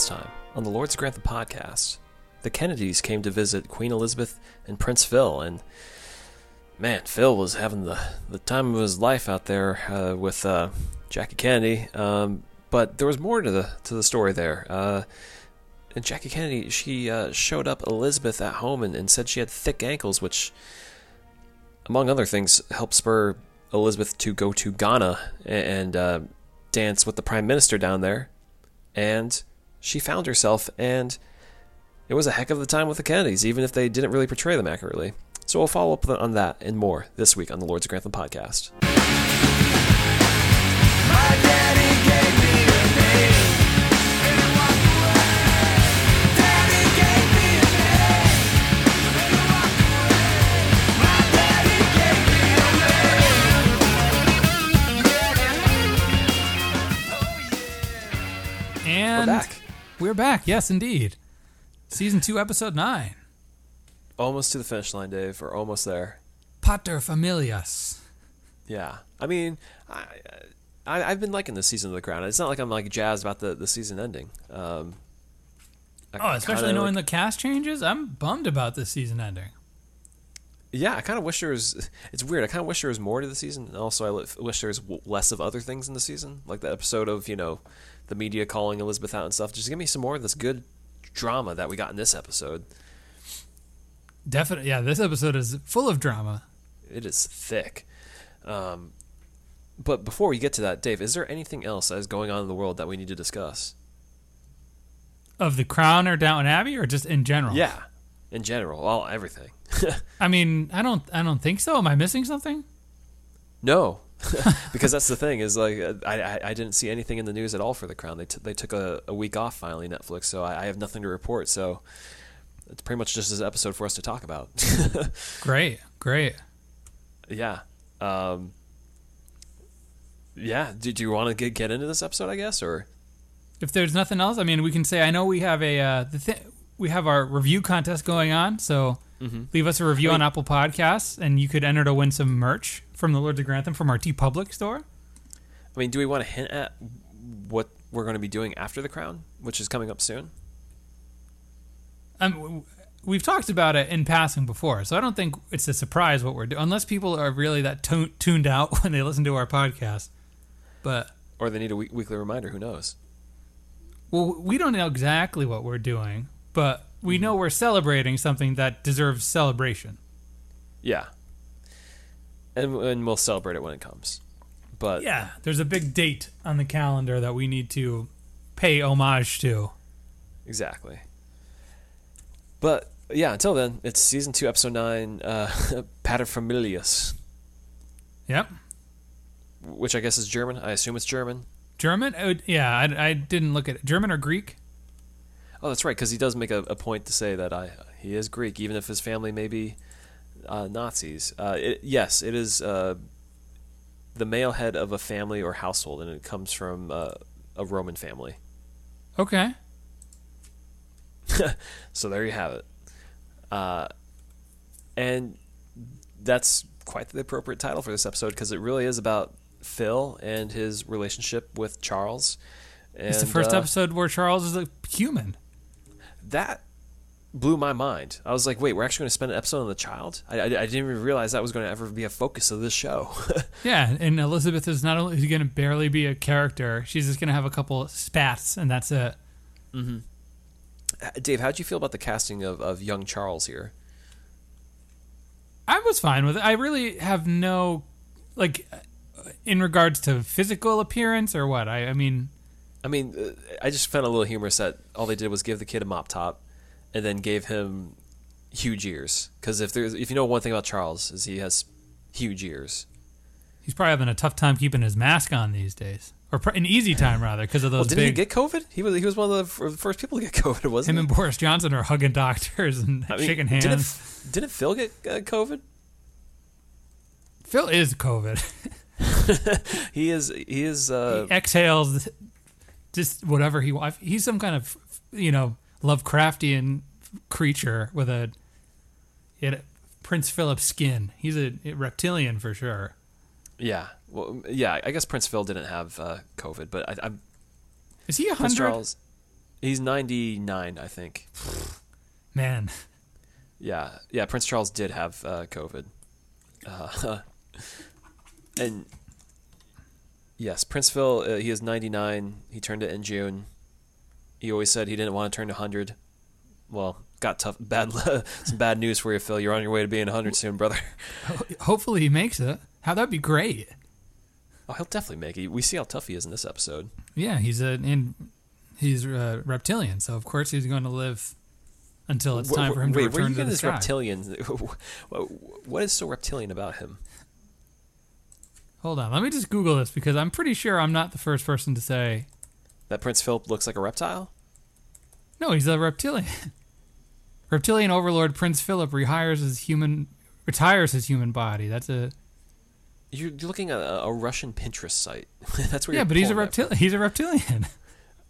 Last time on the Lords Grant the podcast, the Kennedys came to visit Queen Elizabeth and Prince Phil, and man, Phil was having the, the time of his life out there uh, with uh, Jackie Kennedy. Um, but there was more to the to the story there. Uh, and Jackie Kennedy, she uh, showed up Elizabeth at home and, and said she had thick ankles, which, among other things, helped spur Elizabeth to go to Ghana and uh, dance with the prime minister down there. And she found herself, and it was a heck of a time with the Kennedys, even if they didn't really portray them accurately. So we'll follow up on that and more this week on the Lords of Grantham podcast. My daddy gave me a name. And I walked away. Daddy gave me a name. And I walked away. My daddy gave me a name. Yeah. And We're back. We're back. Yes, indeed. Season two, episode nine. Almost to the finish line, Dave. We're almost there. Pater familias. Yeah. I mean, I, I, I've been liking this season of The Crown. It's not like I'm like jazzed about the, the season ending. Um, I Oh, especially knowing like- the cast changes. I'm bummed about this season ending. Yeah, I kind of wish there was. It's weird. I kind of wish there was more to the season. And also, I wish there was less of other things in the season, like the episode of you know, the media calling Elizabeth out and stuff. Just give me some more of this good drama that we got in this episode. Definitely. Yeah, this episode is full of drama. It is thick. Um, but before we get to that, Dave, is there anything else that is going on in the world that we need to discuss? Of the Crown or Downton Abbey, or just in general? Yeah, in general, all everything. I mean, I don't. I don't think so. Am I missing something? No, because that's the thing is like I, I I didn't see anything in the news at all for the Crown. They t- they took a, a week off finally Netflix, so I, I have nothing to report. So it's pretty much just an episode for us to talk about. Great. Great. yeah, um, yeah. Do, do you want to get get into this episode? I guess or If there's nothing else, I mean, we can say I know we have a uh, the th- we have our review contest going on. So leave us a review on Apple Podcasts, and you could enter to win some merch from the Lords of Grantham from our TeePublic store. I mean, do we want to hint at what we're going to be doing after the Crown, which is coming up soon? Um, we've talked about it in passing before, so I don't think it's a surprise what we're doing, unless people are really that tu- tuned out when they listen to our podcast. But Or they need a week- weekly reminder. Who knows? well, we don't know exactly what we're doing, but we know we're celebrating something that deserves celebration. Yeah, and and we'll celebrate it when it comes. But Yeah, there's a big date on the calendar that we need to pay homage to. Exactly. But yeah, until then, it's season two, episode nine, uh, Paterfamilias, Yep. which I guess is German. I assume it's German. German? Uh, yeah, I, I didn't look at it. German or Greek? Oh, that's right, because he does make a, a point to say that I he is Greek, even if his family may be uh, Nazis. Uh, it, yes, it is uh, the male head of a family or household, and it comes from uh, a Roman family. Okay. So there you have it. Uh, and that's quite the appropriate title for this episode because it really is about Phil and his relationship with Charles. And, It's the first uh, episode where Charles is a human. That blew my mind. I was like, wait, we're actually going to spend an episode on the child? I, I, I didn't even realize that was going to ever be a focus of this show. Yeah, and Elizabeth is not only going to barely be a character, she's just going to have a couple spats, and that's it. Hmm. Dave, how'd you feel about the casting of, of young Charles here? I was fine with it. I really have no, like, in regards to physical appearance or what. I, I mean, I mean, uh, I just found a little humorous that all they did was give the kid a mop top, and then gave him huge ears. Because if there's, if you know one thing about Charles, is he has huge ears. he's probably having a tough time keeping his mask on these days, or pr- an easy time rather, because of Well, those didn't he get COVID? He was he was one of the first people to get COVID, wasn't him he? and Boris Johnson are hugging doctors and I mean, shaking Didn't, hands. didn't Phil get uh, COVID? Phil is COVID. He is he is uh, he exhales just whatever he wants. He's some kind of, you know, Lovecraftian creature with a, a Prince Philip skin. He's a, a reptilian for sure. yeah well yeah I guess Prince Phil didn't have uh, COVID, but I, I'm Is he a Prince hundred? Charles. He's 99, I think. Man, Yeah, yeah. Prince Charles did have uh, COVID, uh, and yes, Prince Phil. Uh, he is 99. He turned it in June. He always said he didn't want to turn 100. Well, got tough, bad, some bad news for you, Phil. You're on your way to being 100 soon, brother. hopefully he makes it. How that'd be great. Oh, he'll definitely make it. We see how tough he is in this episode. Yeah, he's a and he's a reptilian, so of course he's going to live until it's time wh- for him wait, to where are return you to the this sky. reptilian? what is so reptilian about him? Hold on, let me just Google this because I'm pretty sure I'm not the first person to say That Prince Philip looks like a reptile? no. He's a reptilian. reptilian overlord Prince Philip rehires his human retires his human body. That's a You're, looking at a, a Russian Pinterest site. That's where yeah, you're but he's a reptilian. He's a reptilian.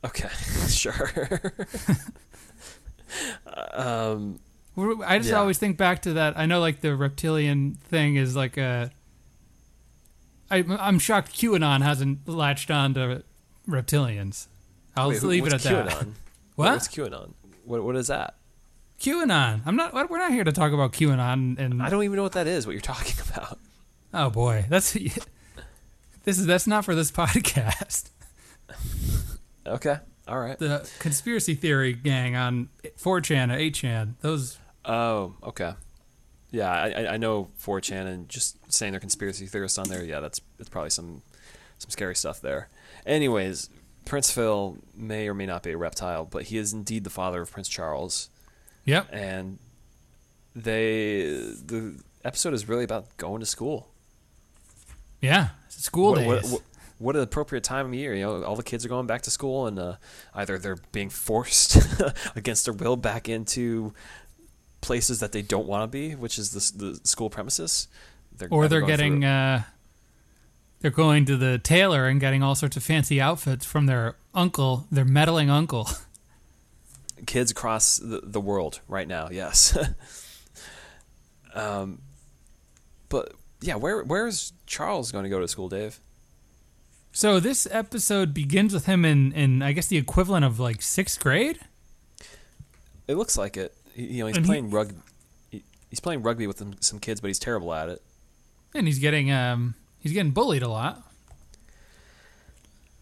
Okay, sure. um, I just Yeah. always think back to that. I know, like the reptilian thing is like a. I, I'm shocked QAnon hasn't latched on to reptilians. I'll wait, just who- leave it at what's that. QAnon? What? What's QAnon? What, what is that? QAnon. I'm not. We're not here to talk about QAnon. And I don't even know what that is. What you're talking about? oh boy, that's this is that's not for this podcast. Okay, all right. The conspiracy theory gang on 4chan or 8chan. Those. Oh, okay. Yeah, I, I- know 4chan and just saying they're conspiracy theorists on there. Yeah, that's it's probably some some scary stuff there. Anyways, Prince Phil may or may not be a reptile, but he is indeed the father of Prince Charles. Yep. and they the episode is really about going to school. Yeah. School what, days. what, what, what an appropriate time of year! You know, all the kids are going back to school, and uh, either they're being forced against their will back into places that they don't want to be, which is the, the school premises, or they're getting uh, they're going to the tailor and getting all sorts of fancy outfits from their uncle, their meddling uncle. kids across the, the world right now. Yes. um, but yeah, where where is Charles going to go to school, Dave? So this episode begins with him in, in I guess the equivalent of like sixth grade. It looks like it. He- You know, he's And he- playing rugby. He's playing rugby with some, some kids, but he's terrible at it. And he's getting um he's getting bullied a lot.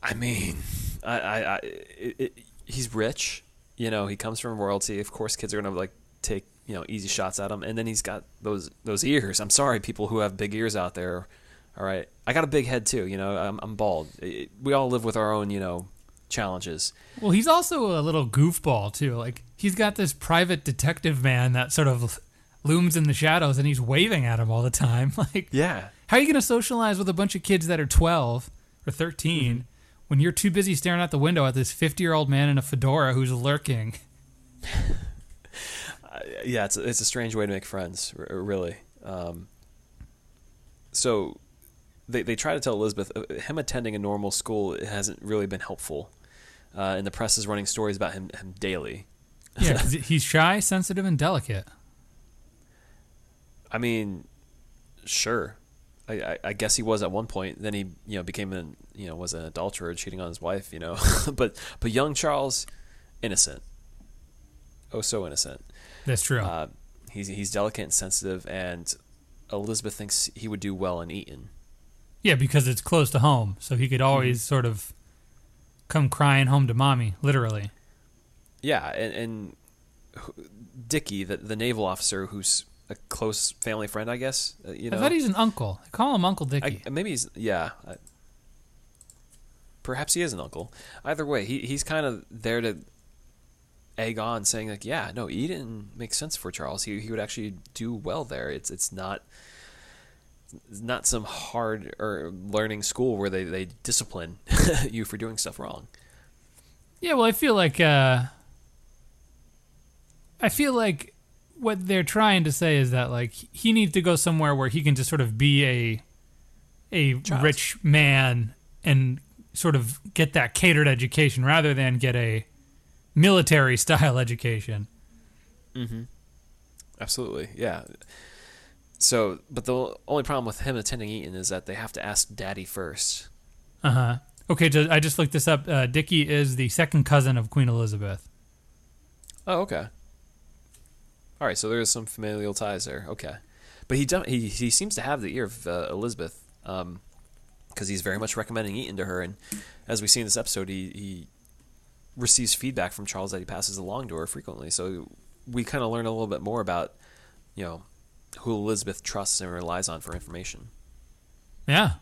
I mean, I, I, I it, it, he's rich. You know, he comes from royalty. Of course, kids are gonna like take you know easy shots at him, and then he's got those those ears. I'm sorry, people who have big ears out there. All right, I got a big head too. You know, I'm, I'm bald. It- we all live with our own you know challenges. Well, he's also a little goofball too. Like he's got this private detective man that sort of looms in the shadows and he's waving at him all the time. Like Yeah, How are you going to socialize with a bunch of kids that are 12 or 13 Mm-hmm. when you're too busy staring out the window at this 50 year old man in a fedora who's lurking? yeah, it's a, it's a strange way to make friends, r- really. Um, so they they try to tell Elizabeth uh, him attending a normal school hasn't really been helpful, uh, and the press is running stories about him him daily. Yeah, he's shy, sensitive, and delicate. I mean, sure. I, I, I guess he was at one point. Then he, you know, became an, you know, was an adulterer, cheating on his wife. You know, but but young Charles, innocent. Oh, so innocent. That's true. Uh, he's he's delicate and sensitive, and Elizabeth thinks he would do well in Eton. yeah, because it's close to home, so he could always Mm-hmm. sort of come crying home to mommy, literally. Yeah, and, and Dicky, the the naval officer, who's a close family friend, I guess. Uh, you know, I thought he's an uncle. They call him Uncle Dicky. I, maybe he's yeah. I, perhaps he is an uncle. Either way, he he's kind of there to egg on, saying like, yeah, no, Eton makes sense for Charles. He he would actually do well there. It's it's not. It's not some hard or learning school where they, they discipline you for doing stuff wrong. Yeah, well, I feel like uh, I feel like what they're trying to say is that like he needs to go somewhere where he can just sort of be a a Child. rich man and sort of get that catered education rather than get a military style education. Absolutely, yeah. So, but the only problem with him attending Eton is that they have to ask Daddy first. Uh huh. Okay, I just looked this up. Uh, Dickie is the second cousin of Queen Elizabeth. Oh, okay. All right, so there's some familial ties there. Okay, but he he he seems to have the ear of uh, Elizabeth, because he's very much recommending Eton to her, and as we see in this episode, he he receives feedback from Charles that he passes along to her frequently. So we kind of learn a little bit more about, you know, who Elizabeth trusts and relies on for information. Yeah.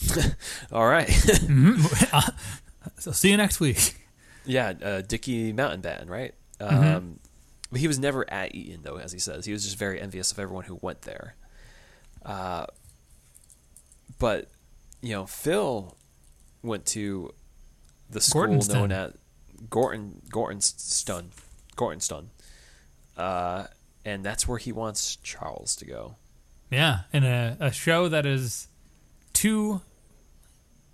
All right, So see you next week. yeah, uh, Dickie Mountbatten, right? Um, but he was never at Eton, though, as he says. He was just very envious of everyone who went there. Uh, but you know, Phil went to the school known as Gorton Gordonstoun, Gordonstoun, uh, and that's where he wants Charles to go. Yeah, in a, a show that is two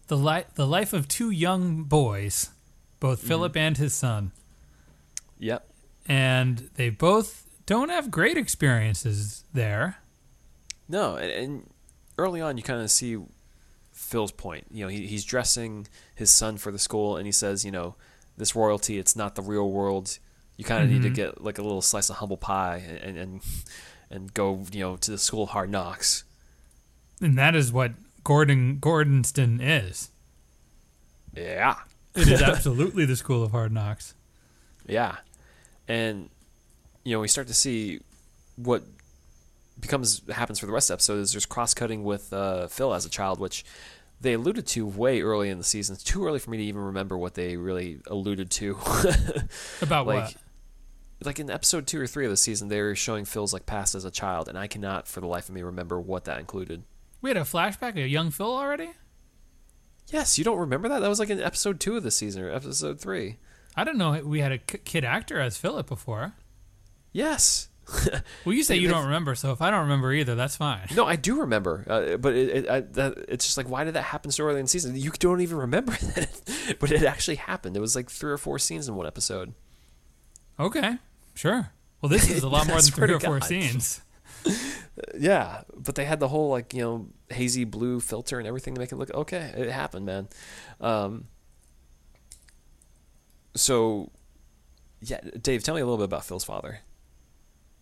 the li- the life of two young boys, both Philip and his son, Yep. and they both don't have great experiences there. No, and, and early on, you kind of see Phil's point. You know, he, he's dressing his son for the school, and he says, you know, this royalty, it's not the real world. You kind of need to mm-hmm. get like a little slice of humble pie and, and and go, you know, to the school of hard knocks. And that is what Gordon Gordonstoun is. Yeah, It is absolutely the school of hard knocks. Yeah, and you know, we start to see what becomes happens for the rest of the episode is there's cross cutting with uh, Phil as a child, which they alluded to way early in the season. It's too early for me to even remember what they really alluded to. About like what? like in episode two or three of the season, they were showing Phil's like past as a child, and I cannot for the life of me remember what that included. We had a flashback of young Phil already? Yes, you don't remember that? That was like in episode two of the season or episode three. I don't know we had a kid actor as Philip before. Yes. Well, you say you don't remember, so if I don't remember either, that's fine. No, I do remember, uh, but it, it, I, that, it's just like, why did that happen so early in the season? You don't even remember that, but it actually happened. It was like three or four scenes in one episode. Okay, sure. Well, this is a lot more than three or four God. scenes. Yeah, but they had the whole like you know hazy blue filter and everything to make it look okay. It happened, man. Um, so, yeah, Dave, tell me a little bit about Phil's father.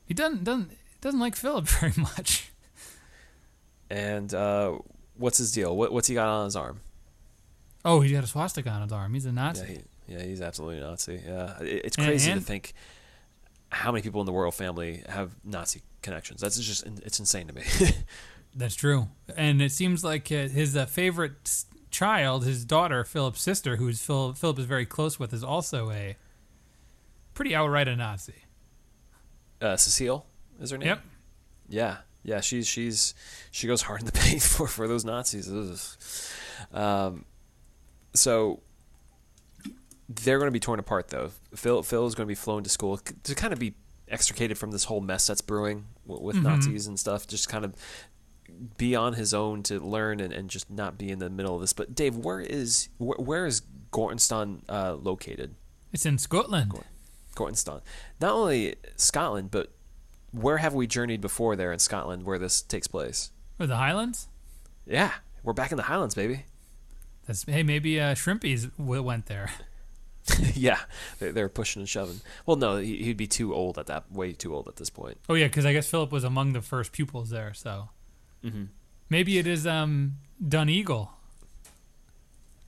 He doesn't doesn't doesn't like Philip very much. And uh, what's his deal? What, what's he got on his arm? Oh, he's got a swastika on his arm. He's a Nazi. Yeah, he, yeah, he's absolutely a Nazi. Yeah, it, it's crazy and- to think how many people in the royal family have Nazi connections. That's just it's insane to me. That's true. And it seems like uh, his uh, favorite child, his daughter, Philip's sister, who's Phil, Philip is very close with, is also a pretty outright a Nazi. uh, Cecile is her name. Yep. Yeah, yeah. She's she's she goes hard in the paint for for those Nazis. Ugh. Um, so they're going to be torn apart though. Phil Phil is going to be flown to school to kind of be extricated from this whole mess that's brewing with Nazis and stuff. Just kind of be on his own to learn and, and just not be in the middle of this. But Dave, where is where, where is Gordonstoun uh, located? It's in Scotland. Gordonstoun. Not only Scotland, but where have we journeyed before there in Scotland where this takes place? Or the Highlands? Yeah, we're back in the Highlands, baby. That's hey, maybe uh, Shrimpies w- went there. yeah, they're, they're pushing and shoving. Well, no, he, he'd be too old at that, way too old at this point. Oh yeah, because I guess Philip was among the first pupils there. So Mm-hmm. maybe it is um, Duneagle.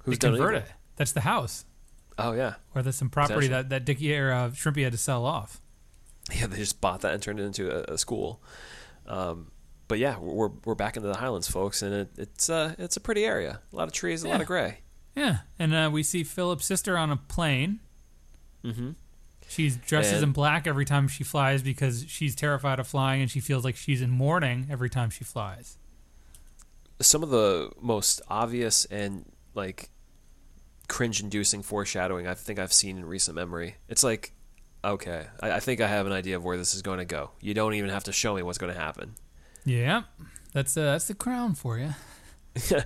Who's they done convert it. That's the house Oh yeah, Or there's some property that that Dickie or uh, Shrimpy had to sell off. yeah. They just bought that and turned it into a, a school. Um, but yeah, we're we're back into the Highlands, folks, and it, it's uh it's a pretty area. A lot of trees, a lot of gray. Yeah, and uh, we see Philip's sister on a plane. Mm-hmm. She dresses And- in black every time she flies because she's terrified of flying and she feels like she's in mourning every time she flies. some of the most obvious and like cringe-inducing foreshadowing I think I've seen in recent memory. It's like, okay, I, I think I have an idea of where this is going to go. You don't even have to show me what's going to happen. Yeah, that's uh, that's the crown for you.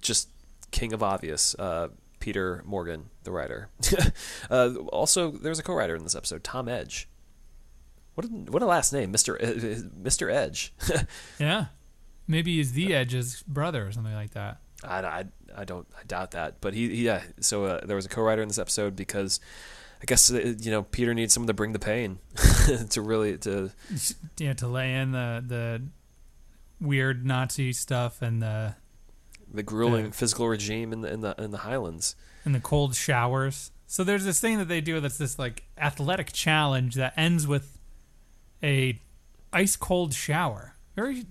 Just king of obvious, uh, Peter Morgan, the writer. uh, also, there's a co-writer in this episode, Tom Edge. What a, what a last name, Mister Mister Edge. Yeah, maybe he's the Edge's brother or something like that. I, I, I don't I doubt that. But he, he yeah. So uh, there was a co-writer in this episode because I guess uh, you know Peter needs someone to bring the pain to really to Yeah, to lay in the the weird Nazi stuff and the the grueling Yeah. physical regime in the in the in the Highlands. and the cold showers. So there's this thing that they do that's this like athletic challenge that ends with a ice cold shower. Very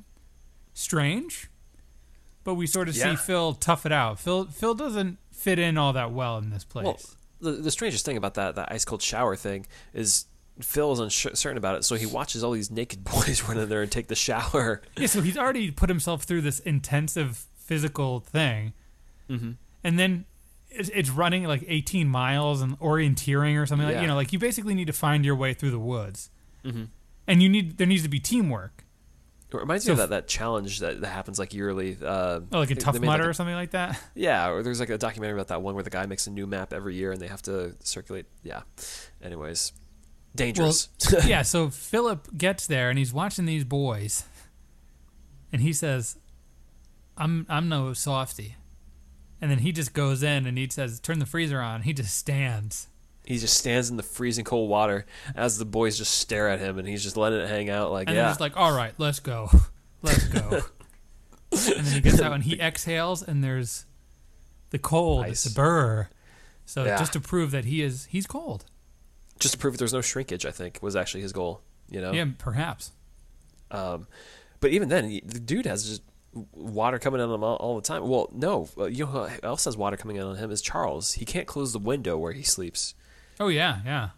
strange, but we sort of Yeah. see Phil tough it out. Phil Phil doesn't fit in all that well in this place. Well, the the strangest thing about that that ice cold shower thing is. Phil is uncertain about it, so he watches all these naked boys run in there and take the shower. yeah, so he's already put himself through this intensive physical thing, Mm-hmm. and then it's, it's running like 18 miles and orienteering or something like you know like you basically need to find your way through the woods, Mhm. and you need there needs to be teamwork. It reminds So me of that, that challenge that, that happens like yearly. Uh, Oh, like a tough made, mudder like, or something like that. Yeah, or there's like a documentary about that one where the guy makes a new map every year and they have to circulate. Yeah. Anyways, dangerous. yeah, so Philip gets there and he's watching these boys, and he says, "I'm I'm no softy," and then he just goes in and he says, "Turn the freezer on." He just stands. he just stands in the freezing cold water as the boys just stare at him and he's just letting it hang out. Like, And yeah, then just like, all right, let's go. Let's go. and then he gets out and he exhales and there's the cold, Ice. the burr. So Yeah. just to prove that he is he's cold. just to prove there's no shrinkage. I think was actually his goal. You know. Yeah, perhaps. Um, but even then, the dude has just water coming out on him all, all the time. Well, no, uh, you know who else has water coming out on him is Charles. He can't close the window where he sleeps. Oh yeah, yeah.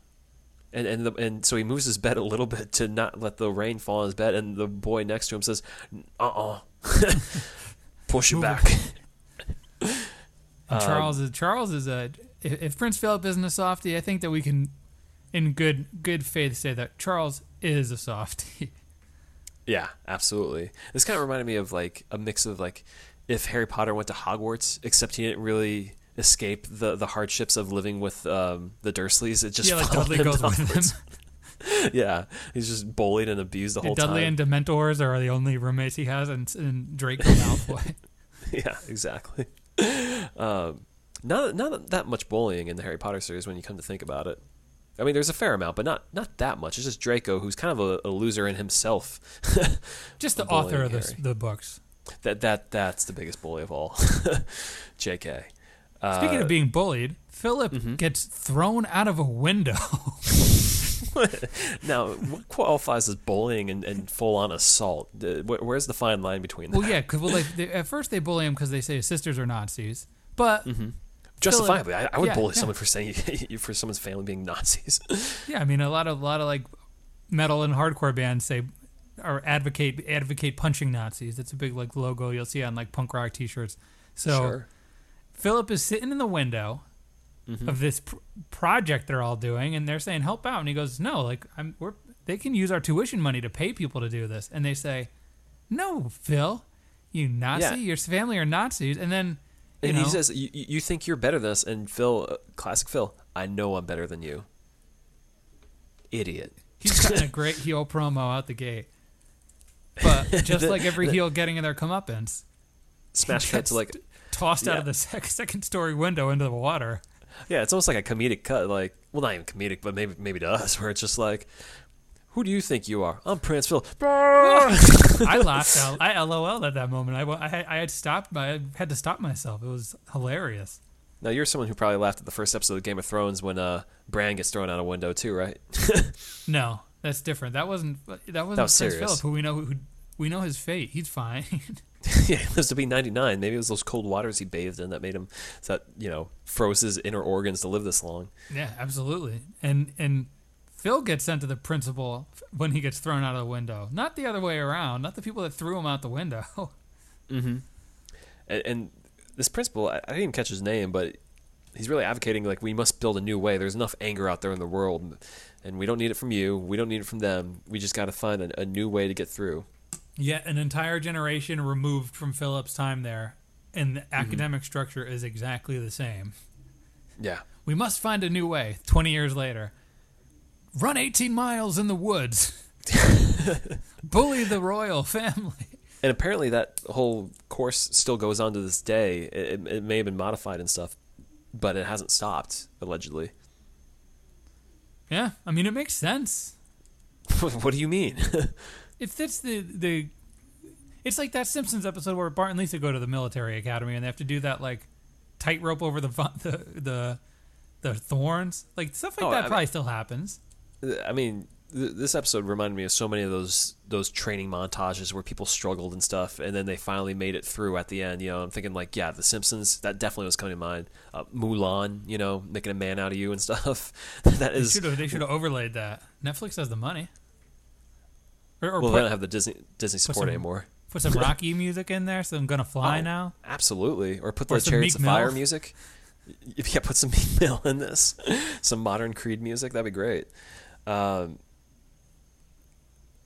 And and the, and so he moves his bed a little bit to not let the rain fall on his bed. And the boy next to him says, "Uh, uh push it back." And Um, Charles is Charles is a if, if Prince Philip isn't a softie, I think that we can in good good faith say that Charles is a softie. Yeah, absolutely. This kind of reminded me of like a mix of like if Harry Potter went to Hogwarts, except he didn't really escape the the hardships of living with um, the Dursleys. It just yeah, like Dudley goes to with him. Yeah, he's just bullied and abused the whole Dudley time. Dudley and Dementors are the only roommates he has, and, and Draco Malfoy. yeah, exactly. Um, not not that much bullying in the Harry Potter series when you come to think about it. I mean, there's a fair amount, but not not that much. It's just Draco, who's kind of a, a loser in himself. Just the author of the, the books. that that that's the biggest bully of all. J.K. Uh, Speaking of being bullied, Philip Mm-hmm. gets thrown out of a window. now, what qualifies as bullying and, and full on assault? Where's the fine line between that? well, yeah, because well, like, they, at first they bully him because they say his sisters are Nazis, but Justifiably, I, I would yeah, bully yeah. someone for saying for someone's family being Nazis. yeah, I mean a lot of a lot of like metal and hardcore bands say or advocate advocate punching Nazis. It's a big like logo you'll see on like punk rock T-shirts. So sure. Philip is sitting in the window Mm-hmm. of this pr- project they're all doing, and they're saying help out, and he goes, "No, like I'm, we're they can use our tuition money to pay people to do this," and they say, "No, Phil, you Nazi, Yeah. your family are Nazis," and then And know, he says, you, "You you think you're better than us?" And Phil, uh, classic Phil, I know I'm better than you. Idiot. He's got a great heel promo out the gate, but just like every heel getting in their comeuppance, Smash cut to like, tossed out of the sec- second story window into the water. yeah, it's almost like a comedic cut. Like, well, not even comedic, but maybe maybe to us, where it's just like, who do you think you are? I'm Prince Phil. I laughed out. I LOL'd at that moment. I, I, had- I had stopped. I had to stop myself. It was hilarious. Now you're someone who probably laughed at the first episode of Game of Thrones when uh Bran gets thrown out a window too, right? No, that's different. That wasn't. That wasn't was Prince. Philip, who we know who we know his fate. He's fine. yeah, he lives to be 99. Maybe it was those cold waters he bathed in that made him that you know froze his inner organs to live this long. yeah, absolutely. And and Phil gets sent to the principal when he gets thrown out of the window. Not the other way around. Not the people that threw him out the window. Mm-hmm. And, and this principal, I, I didn't even catch his name, but he's really advocating like we must build a new way. There's enough anger out there in the world, and we don't need it from you. We don't need it from them. We just got to find a, a new way to get through. Yet an entire generation removed from Philip's time there, and the mm-hmm. academic structure is exactly the same. Yeah. We must find a new way. 20 years later. Run 18 miles in the woods. Bully the royal family. and apparently that whole course still goes on to this day. It, it may have been modified and stuff, but it hasn't stopped allegedly. Yeah, I mean it makes sense. what do you mean? It fits the the. It's like that Simpsons episode where Bart and Lisa go to the military academy and they have to do that like tightrope over the the the the thorns. Like stuff like Oh, that I mean- probably still happens. I mean, th- this episode reminded me of so many of those those training montages where people struggled and stuff, and then they finally made it through at the end. You know, I'm thinking like, yeah, The Simpsons. That definitely was coming to mind. Uh, Mulan, you know, making a man out of you and stuff. that They should have they should have overlaid that. Netflix has the money. Or, or Well, put, they don't have the Disney Disney support some- anymore. put some Rocky music in there, so I'm gonna fly Oh, now. Absolutely, or put Or the Chariots of Fire Mill. music. Yeah, put some Meek Mill in this. some modern Creed music. That'd be great. Um,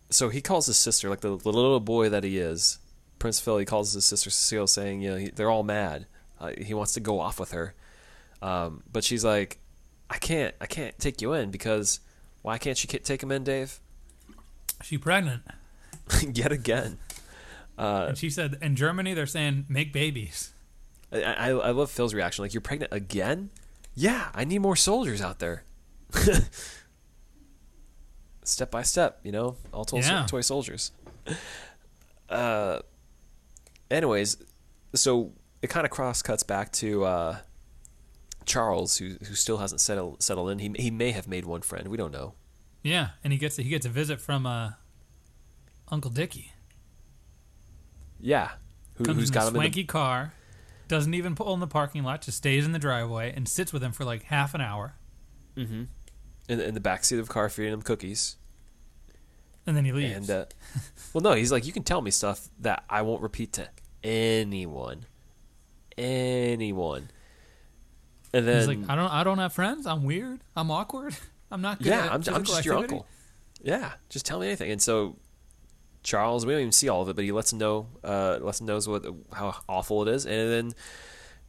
so he calls his sister, like the, the little boy that he is, Prince Phil. He calls his sister Cecile, saying, you know, he, they're all mad. Uh, he wants to go off with her, um, but she's like, I can't, I can't take you in because why can't ki- take him in, Dave? She pregnant, Yet again. Uh, and she said in Germany they're saying make babies. I, I, I love Phil's reaction. Like, you're pregnant again? Yeah, I need more soldiers out there. step by step, you know, all toy, Yeah. toy soldiers. Uh, anyways, so it kind of cross cuts back to uh, Charles, who who still hasn't settled settled in. He he may have made one friend. We don't know. Yeah, and he gets he gets a visit from uh, Uncle Dickie. Yeah, who, Comes who's in got a swanky the, car, doesn't even pull in the parking lot, just stays in the driveway and sits with him for like half an hour, in, in the backseat of the car, feeding him cookies. and then he leaves. And uh, well, no, he's like, you can tell me stuff that I won't repeat to anyone, anyone. And then, He's like, I don't, I don't have friends. I'm weird. I'm awkward. I'm not good. yeah, at I'm, I'm just your uncle. Yeah, just tell me anything. And so Charles, we don't even see all of it, but he lets him know, uh, lets him knows what how awful it is, and then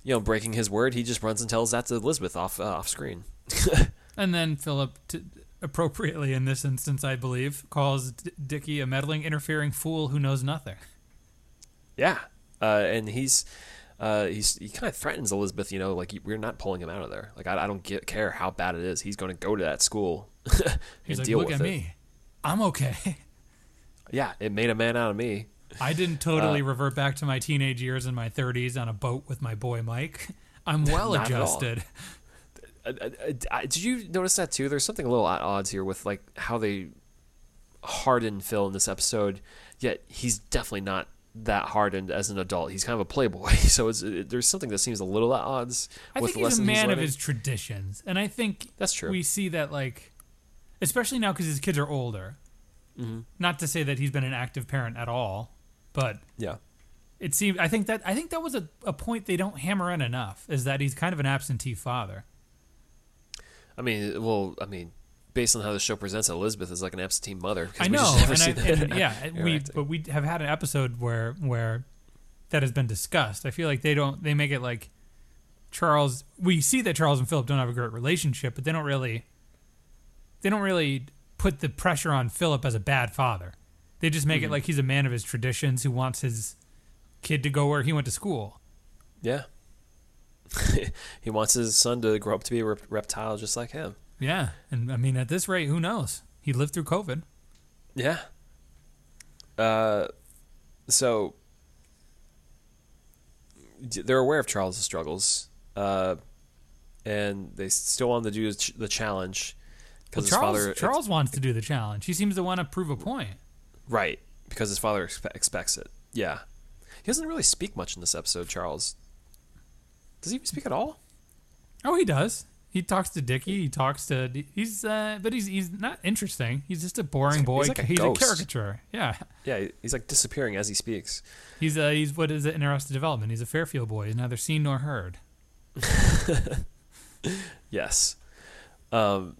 you know, breaking his word, he just runs and tells that to Elizabeth off uh, off screen. And then Philip, t- appropriately in this instance, I believe, calls D- Dickie a meddling, interfering fool who knows nothing. Yeah, uh, and he's uh, he's he kind of threatens Elizabeth. You know, like we're not pulling him out of there. Like I, I don't get, care how bad it is. He's going to go to that school and He's like, deal look with at it. me. I'm okay. Yeah, it made a man out of me. I didn't totally Uh, revert back to my teenage years in my 30s on a boat with my boy Mike. I'm well Not at all. adjusted. Did you notice that too? There's something a little at odds here with like how they harden Phil in this episode. Yet he's definitely not that hardened as an adult. He's kind of a playboy. So it's, it, there's something that seems a little at odds I with think he's a man of his traditions, and I think That's true. We see that like, especially now because his kids are older. Mm-hmm. Not to say that he's been an active parent at all, but yeah. it seems I think that I think that was a, a point they don't hammer in enough is that he's kind of an absentee father. I mean, well, I mean, based on how the show presents Elizabeth is like an absentee mother. I know, and, I, and yeah, we but we have had an episode where where that has been discussed. I feel like they don't they make it like Charles. We see that Charles and Philip don't have a great relationship, but they don't really they don't really put the pressure on Philip as a bad father. They just make it mm-hmm. like he's a man of his traditions who wants his kid to go where he went to school. Yeah. he wants his son to grow up to be a rep- reptile just like him. Yeah, and I mean at this rate, who knows? He lived through COVID. Yeah. Uh, so they're aware of Charles's struggles, uh, and they still want to do the challenge because his Charles father Charles wants to do the challenge. He seems to want to prove a point. right because his father expe- expects it. Yeah, he doesn't really speak much in this episode. Charles does he even speak at all? Oh, he does. He talks to Dickie. He talks to he's, uh, but he's he's not interesting. He's just a boring He's boy. like a he's a caricature. Yeah, Yeah, he's like disappearing as he speaks. he's uh, he's what is it in Arrested Development? He's a Fairfield boy. He's neither seen nor heard. Yes. Um,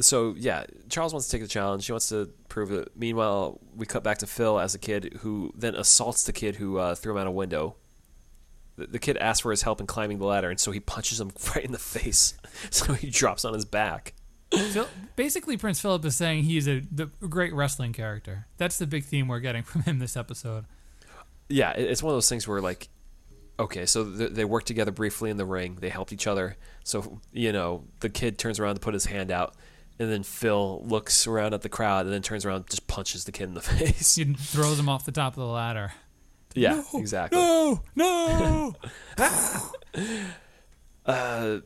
so yeah, Charles wants to take the challenge. He wants to prove it. Meanwhile, we cut back to Phil as a kid who then assaults the kid who uh, threw him out a window. The, the kid asks for his help in climbing the ladder, and so he punches him right in the face. So he drops on his back. So basically, Prince Philip is saying he's a, the, great wrestling character. That's the big theme we're getting from him this episode. yeah, it's one of those things where like, okay, so th- they work together briefly in the ring. They helped each other. So you know, the kid turns around to put his hand out, and then Phil looks around at the crowd, and then turns around, and just punches the kid in the face. He throws him off the top of the ladder. Yeah, exactly. No, no.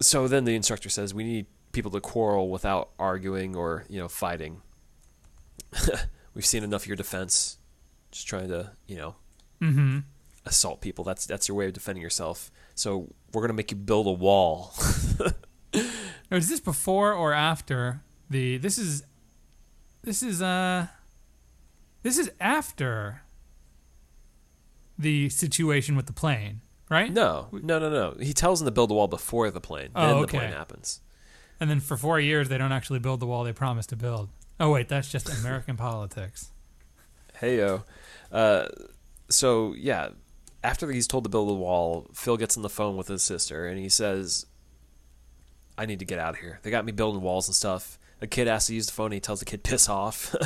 So then the instructor says, "We need people to quarrel without arguing or you know fighting. We've seen enough of your defense, just trying to you know mm-hmm. assault people. That's that's your way of defending yourself. So we're gonna make you build a wall." Now, is this before or after the? This is. This is uh. This is after. The situation with the plane, right? No, no, no, no. He tells them to build the wall before the plane. Oh, then the okay. plane happens. And then for four years, they don't actually build the wall they promised to build. Oh wait, that's just American politics. Hey yo. Uh, so yeah, after he's told to build the wall, Phil gets on the phone with his sister and he says, "I need to get out of here. They got me building walls and stuff." A kid asks to use the phone. And he tells the kid, "Piss off."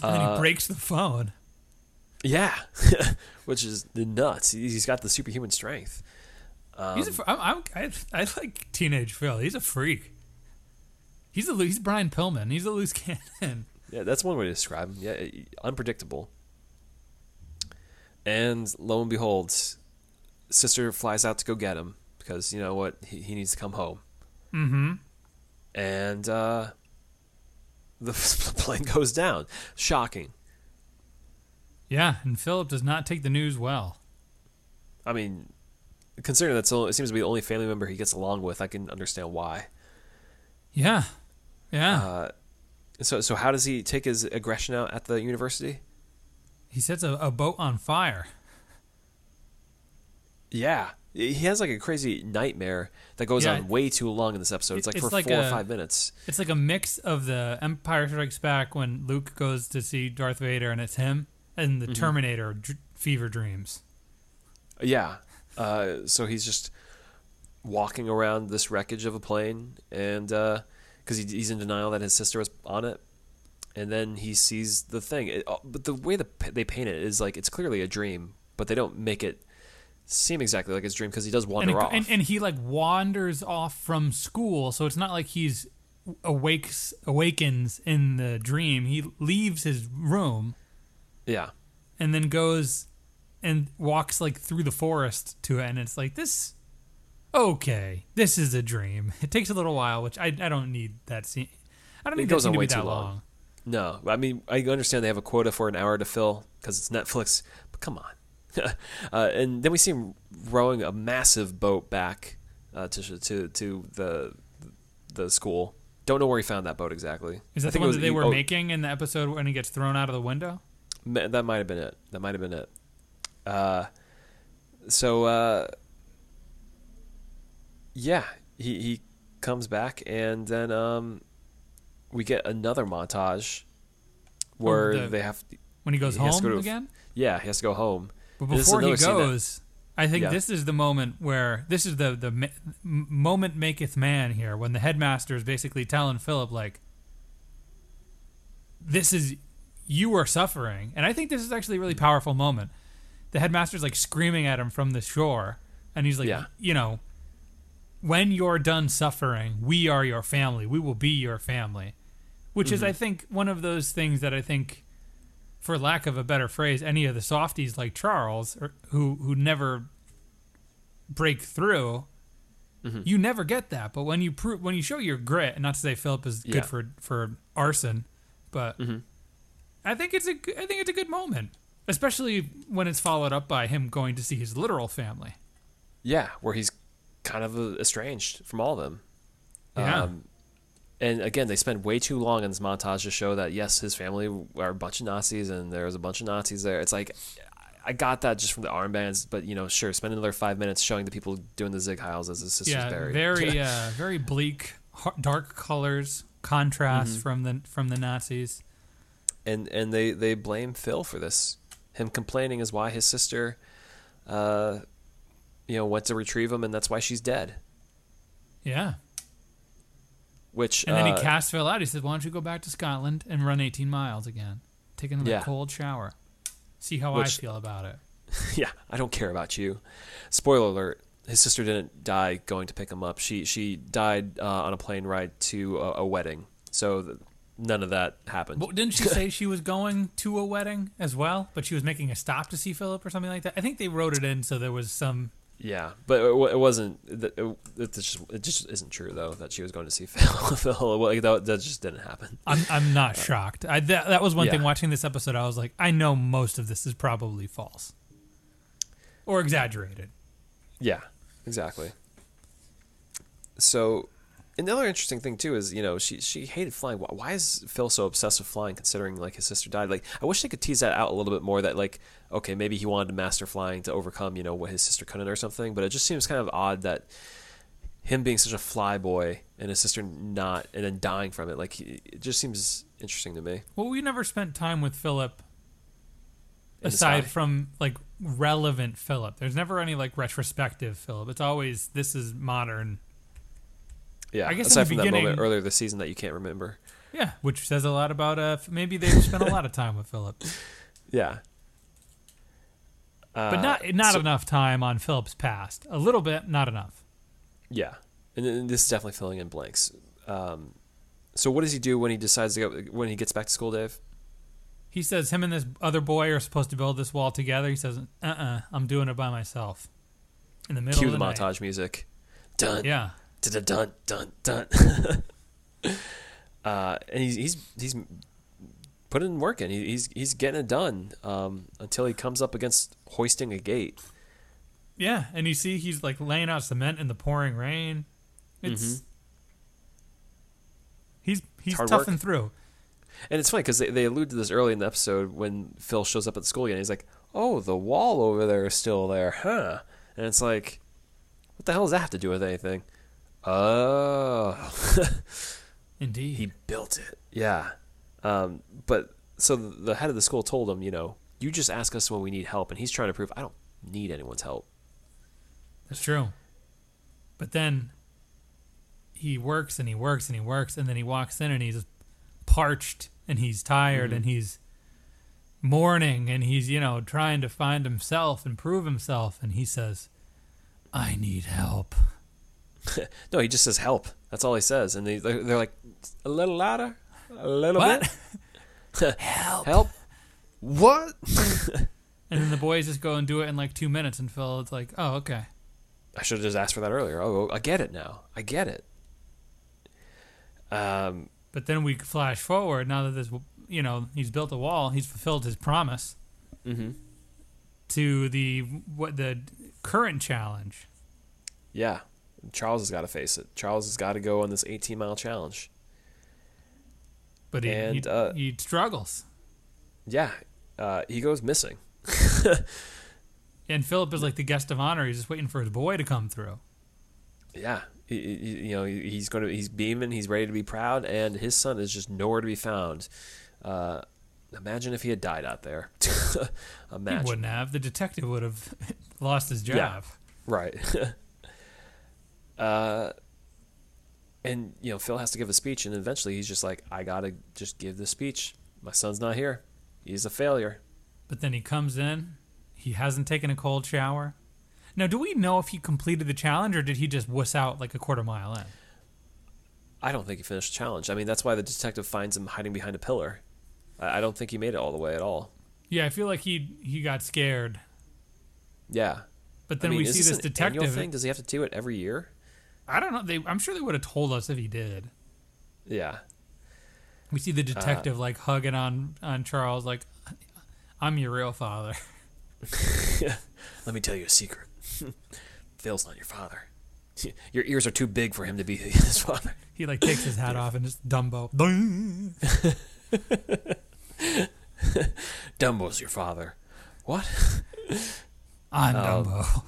And then Uh, he breaks the phone. Yeah, which is nuts. He- He's got the superhuman strength. Um, He's a, fr- I'm, I'm, I, I like teenage Phil. He's a freak. He's a he's Brian Pillman. He's a loose cannon. Yeah, that's one way to describe him. Yeah, unpredictable. And lo and behold, sister flies out to go get him because you know what he, he needs to come home. Mm-hmm. And uh, the plane goes down. Shocking. Yeah, and Philip does not take the news well. I mean, considering that's only, it seems to be the only family member he gets along with, I can understand why. Yeah, yeah. Uh, so, so how does he take his aggression out at the university? he sets a, a boat on fire. Yeah, he has like a crazy nightmare that goes Yeah. on way too long in this episode. It's like It's for like four or five minutes. It's like a mix of the Empire Strikes Back when Luke goes to see Darth Vader and it's him, and the Mm-hmm. Terminator dr- fever dreams. Yeah. Uh, so he's just walking around this wreckage of a plane, and because he, he's in denial that his sister was on it, and then he sees the thing. It, uh, but the way the, they paint it is like it's clearly a dream, but they don't make it seem exactly like his dream because he does And, wander it- off. and and he like wanders off from school, so it's not like he's awakes awakens in the dream. He leaves his room yeah. and then goes and walks like through the forest to it, and it's like this. Okay, this is a dream. It takes a little while, which I I don't need that scene. I don't It need goes that scene on to way be that too long. long. No, I mean I understand they have a quota for an hour to fill because it's Netflix, but come on. uh, and then we see him rowing a massive boat back uh, to to to the the school. Don't know where he found that boat exactly. Is I that the think it one that they were oh, making in the episode when he gets thrown out of the window? That might have been it. That might have been it. Uh, so uh, yeah, he he comes back and then um, we get another montage where Oh, the- they have to, When he goes He home go again? yeah he has to go home. But before he scene that- goes, I think Yeah. this is the moment where this is the the ma- moment maketh man here when the headmaster is basically telling Philip like, "This is you are suffering," and I think this is actually a really mm. powerful moment. The headmaster's like screaming at him from the shore, and he's like, Yeah. you know, when you're done suffering, we are your family. We will be your family, which is, mm-hmm. I think, one of those things that I think for lack of a better phrase, any of the softies like Charles, or, who who never break through, mm-hmm. you never get that. But when you prove, when you show your grit, and not to say Philip is Yeah. good for for arson, but mm-hmm. I think it's a I think it's a good moment, especially when it's followed up by him going to see his literal family. Yeah, where he's kind of uh, estranged from all of them. Yeah. Um, and again, they spend way too long in this montage to show that yes, his family are a bunch of Nazis, and there's a bunch of Nazis there. It's like I got that just from the armbands, but you know, sure, spend another five minutes showing the people doing the Sieg Heils as his sister's yeah, buried. very uh, very bleak, dark colors, contrast Mm-hmm. from the from the Nazis. And and they they blame Phil for this. Him complaining is why his sister, uh, you know, went to retrieve him, and that's why she's dead. Yeah. Which And then he uh, cast Phil out. He said, "Why don't you go back to Scotland and run 18 miles again? Take another Yeah. cold shower." See how Which- I feel about it. yeah, I don't care about you. Spoiler alert: his sister didn't die going to pick him up. She she died uh, on a plane ride to a, a wedding. So none of that happened. But didn't she say she was going to a wedding as well? But she was making a stop to see Philip or something like that. I think they wrote it in so there was some. Yeah, but it, it wasn't. It, it, just it just isn't true though that she was going to see Phil. Phil like, that, that just didn't happen. I'm I'm not uh, shocked. I that, that was one Yeah. thing watching this episode. I was like, I know most of this is probably false or exaggerated. Yeah, exactly. So, another interesting thing too is you know she she hated flying. Why, why is Phil so obsessed with flying? Considering like his sister died. Like I wish they could tease that out a little bit more. That like okay maybe he wanted to master flying to overcome you know what his sister couldn't or something. But it just seems kind of odd that him being such a fly boy and his sister not and then dying from it. Like he, it just seems interesting to me. Well, we never spent time with Philip aside from like relevant Philip. There's never any like retrospective Philip. It's always this is modern. Yeah, I guess aside from that moment earlier this season that you can't remember. Yeah, which says a lot about uh maybe they've spent a lot of time with Philip, Yeah. but Uh, not not so- enough time on Philip's past. A little bit, not enough. Yeah, and, and this is definitely filling in blanks. Um, so what does he do when he decides to go when he gets back to school, Dave? He says him and this other boy are supposed to build this wall together. He says, "Uh, uh-uh, I'm doing it by myself." In the middle Cue of the the, night. montage music. Dun Yeah, dun dun dun dun. uh, and he's he's he's putting in work in. He, he's he's getting it done um, until he comes up against hoisting a gate. yeah, and you see he's like laying out cement in the pouring rain. It's Mhm. he's he's hard work. toughing through. And it's funny because they, they allude to this early in the episode when Phil shows up at the school again. He's like, "Oh, the wall over there is still there, huh?" And it's like, "What the hell does that have to do with anything?" Oh, Indeed. he built it. Yeah. Um, but so the head of the school told him, you know, you just ask us when we need help, and he's trying to prove I don't need anyone's help. That's true. But then he works and he works and he works and then he walks in and he's parched and he's tired and he's mourning and he's, you know, trying to find himself and prove himself and he says, I need help. No, he just says help. That's all he says, and they they're, they're like a little louder, a little What? bit. help. help. What? And then the boys just go and do it in like two minutes and Phil is like, Oh, okay. I should have just asked for that earlier. Oh, I get it now. I get it. Um, But then we flash forward now that this you know, he's built a wall, he's fulfilled his promise mhm. to the what the current challenge. yeah. Charles has got to face it. Charles has got to go on this 18 mile challenge. But he And, he, uh, he struggles. Yeah, uh, he goes missing. And Philip is like the guest of honor. He's just waiting for his boy to come through. Yeah, he, you know he- he's going to he's beaming. He's ready to be proud, and his son is just nowhere to be found. Uh, imagine if he had died out there. imagine. He wouldn't have. The detective would have lost his job. Yeah. Right. Uh, and you know Phil has to give a speech, and eventually he's just like, I gotta just give this speech. My son's not here. He's a failure. But then he comes in. He hasn't taken a cold shower. Now, do we know if he completed the challenge or did he just wuss out like a quarter mile in? I don't think he finished the challenge. I mean, that's why the detective finds him hiding behind a pillar. I, I don't think he made it all the way at all. Yeah, I feel like he he got scared. Yeah. But I then mean, we see this this detective. thing. Does he have to do it every year? I don't know. They, I'm sure they would have told us if he did. Yeah. We see the Uh, detective like hugging on on Charles, like, "I'm your real father." Let me tell you a secret. Phil's not your father. Your ears are too big for him to be his father. He like takes his hat off and just Dumbo. Dumbo's your father. What? I'm Um, Dumbo.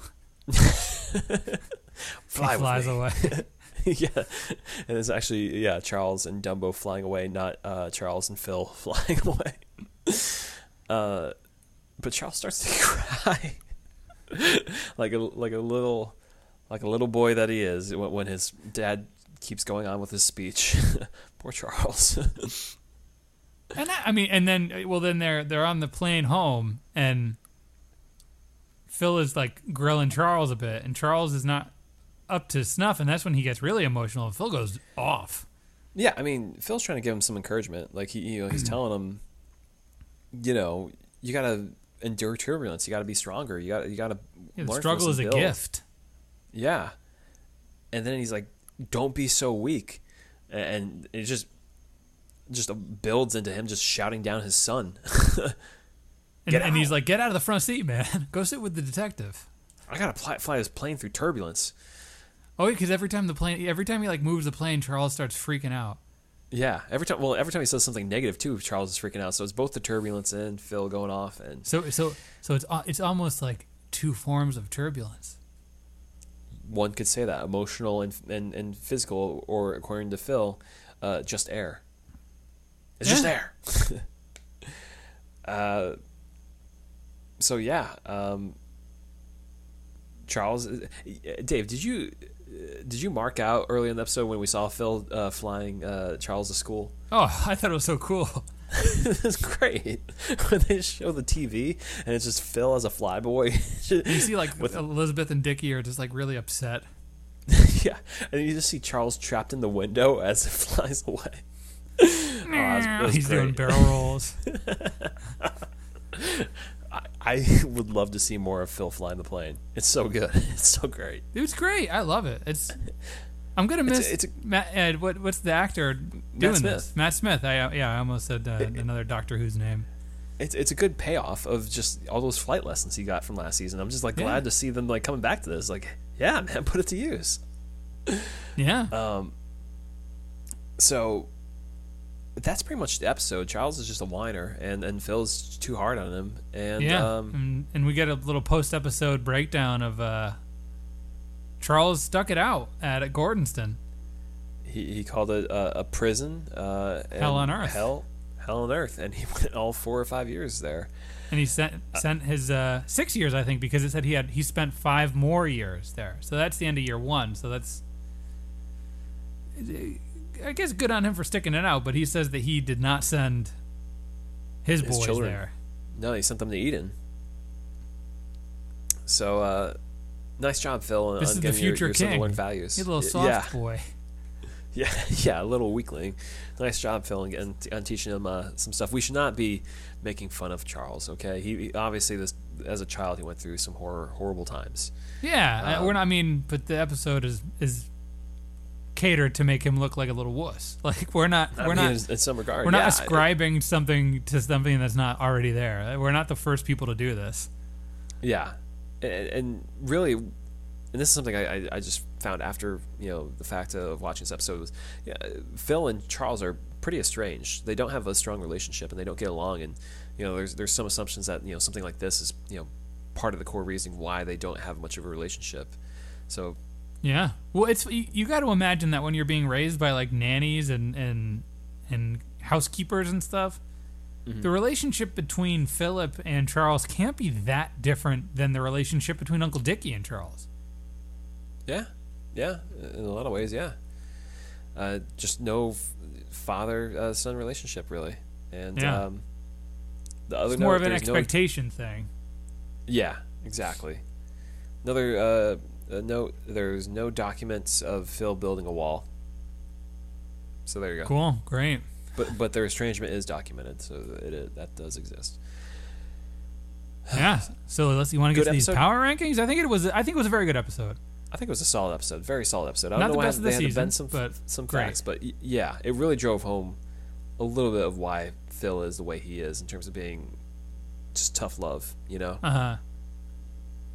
Fly flies with me. away. yeah, and it's actually yeah Charles and Dumbo flying away, not uh, Charles and Phil flying away. Uh, but Charles starts to cry, like a like a little like a little boy that he is when, when his dad keeps going on with his speech. Poor Charles. And I, I mean, and then well, then they're they're on the plane home, and Phil is like grilling Charles a bit, and Charles is not up to snuff, and that's when he gets really emotional. And Phil goes off. Yeah, I mean, Phil's trying to give him some encouragement. Like he, you know, he's telling him, you know, you gotta endure turbulence. You gotta be stronger. You gotta, you gotta. Yeah, the struggle is a bills. gift. Yeah, and then he's like, "Don't be so weak," and it just, just builds into him just shouting down his son. And, and he's like, "Get out of the front seat, man. Go sit with the detective." I gotta fly, fly this plane through turbulence. Oh, because every time the plane, every time he like moves the plane, Charles starts freaking out. Yeah, every time. Well, every time he says something negative too, Charles is freaking out. So it's both the turbulence and Phil going off, and So, so, so it's al- it's almost like two forms of turbulence. one could say that emotional and and, and physical, or according to Phil, uh, just air. It's just Yeah. air. uh, so yeah, um, Charles, uh, Dave, did you uh, did you mark out early in the episode when we saw Phil uh, flying uh, Charles to school? Oh, I thought it was so cool. it's great when they show the TV and it's just Phil as a flyboy. You see, like With, Elizabeth and Dickie are just like really upset. yeah, and you just see Charles trapped in the window as it flies away. Oh, it was- it was He's doing barrel rolls. I, would love to see more of Phil flying the plane. It's so good. It's so great. It was great. I love it. It's. I'm gonna It's- miss it's a- Matt. Ed, what what's the actor doing Smith. this? Matt Smith. I yeah. I almost said uh, another Doctor Who's name. It's it's a good payoff of just all those flight lessons he got from last season. I'm just like Yeah. glad to see them like coming back to this. Like, yeah, man, put it to use. Yeah. Uh, So that's pretty much the episode. Charles is just a whiner, and and Phil's too hard on him. And yeah. um, and, and we get a little post episode breakdown of uh, Charles stuck it out at Gordonstoun. he, he called it a, a prison. Uh, Hell on earth. Hell, hell on earth, and he went all four or five years there. And he sent sent his uh, six years, I think, because it said he had he spent five more years there. So that's the end of year one. So that's, I guess, good on him for sticking it out. But he says that he did not send his, His boys children. there. No, he sent them to Eton. So, uh, nice job, Phil. This on is the getting your- future your king. values. He's a little soft boy. Yeah, yeah, yeah, a little weakling. Nice job, Phil, and, and, teaching him uh, some stuff. We should not be making fun of Charles. Okay, he, he obviously this as a child he went through some horror, horrible times. Yeah, I- Um, we're not. I mean, but the episode is is catered to make him look like a little wuss. Like we're not. We're mean, not. in, some regard. We're not yeah, ascribing something to something that's not already there. We're not the first people to do this. Yeah, and, and really, and this is something I, I, I just found after you know the fact of watching this episode was, yeah, Phil and Charles are pretty estranged. They don't have a strong relationship and they don't get along. And you know, there's there's some assumptions that you know something like this is you know part of the core reason why they don't have much of a relationship. So Yeah. Well, it's you, you got to imagine that when you're being raised by like nannies and and and housekeepers and stuff, Mm-hmm. the relationship between Philip and Charles can't be that different than the relationship between Uncle Dickie and Charles. yeah, yeah, in a lot of ways, yeah. Uh, just no f- father uh, son relationship really, and Yeah. um, the other It's more note, of an there's no- expectation thing. Yeah, exactly. Another uh, a note: there's no documents of Phil building a wall. So there you go. Cool. Great. But but their estrangement is documented, so it, it that does exist. Yeah. So let's. You want to get to these power rankings? I think it was. I think it was a very good episode. I think it was a solid episode, very solid episode. I Not don't the know why best of they the had to bend season, some but some great. facts, but yeah, it really drove home a little bit of why Phil is the way he is in terms of being just tough love. You know, Uh huh.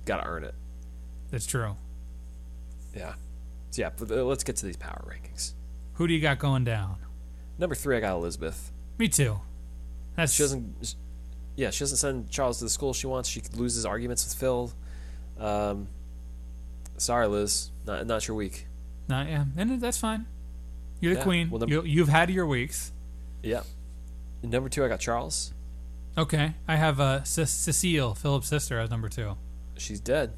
got to earn it. That's true. Yeah. So yeah, but uh, let's get to these power rankings. Who do you got going down? Number three, I got Elizabeth. Me too. That's She doesn't. Yeah, she doesn't send Charles to the school she wants. She loses arguments with Phil. Um, sorry, Liz. Not not your week. Not yeah, and that's fine. You're the Yeah, queen. well, you, you've had your weeks. Yeah. Number two, I got Charles. Okay, I have uh, Ce- Cecile, Philip's sister, as number two. She's dead.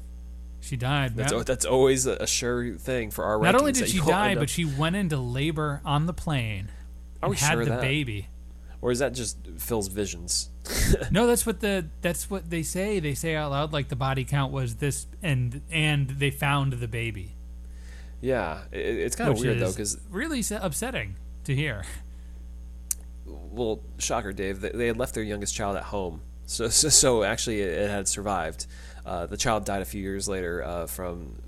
She died. That's that's always a, sure thing for our. Not only did she die, but she went into labor on the plane Are we had sure the that? baby. or is that just Phil's visions? No, that's what the that's what they say. They say out loud like the body count was this, and and they found the baby, Yeah, it, it's kind of weird though, because really upsetting to hear. well, shocker, Dave. They, they had left their youngest child at home, so so, so actually it, it had survived. Uh, the child died a few years later uh, from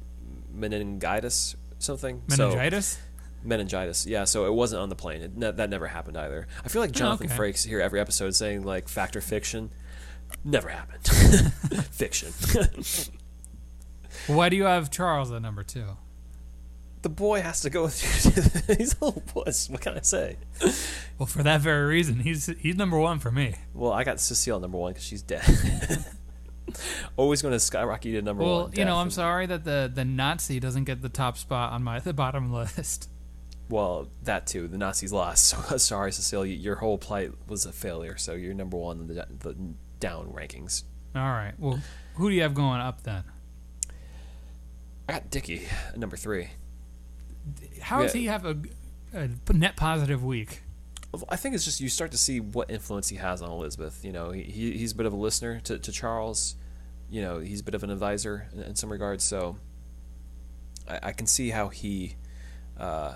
meningitis, something. So- Meningitis. meningitis. Yeah, so it wasn't on the plane. It, ne- that never happened either. I feel like Jonathan okay. Frakes here every episode saying like fact or fiction. Never happened. fiction. Why do you have Charles at number two? The boy has to go with you. He's a little puss. What can I say? Well, for that very reason, he's he's number one for me. Well, I got Cecile number one because she's dead. Always going to skyrocket you to number Well, one. you know. I'm sorry that the the Nazi doesn't get the top spot on my the bottom list. Well, that too. The Nazis lost. So sorry, Cecile. Your whole plight was a failure. So you're number one in the, the down rankings. All right. Well, who do you have going up then? I got Dickie at number three. How does he have a, a net positive week? I think it's just you start to see what influence he has on Elizabeth. You know, he, he he's a bit of a listener to, to Charles. You know, he's a bit of an advisor in, in some regards. So I, I can see how he uh,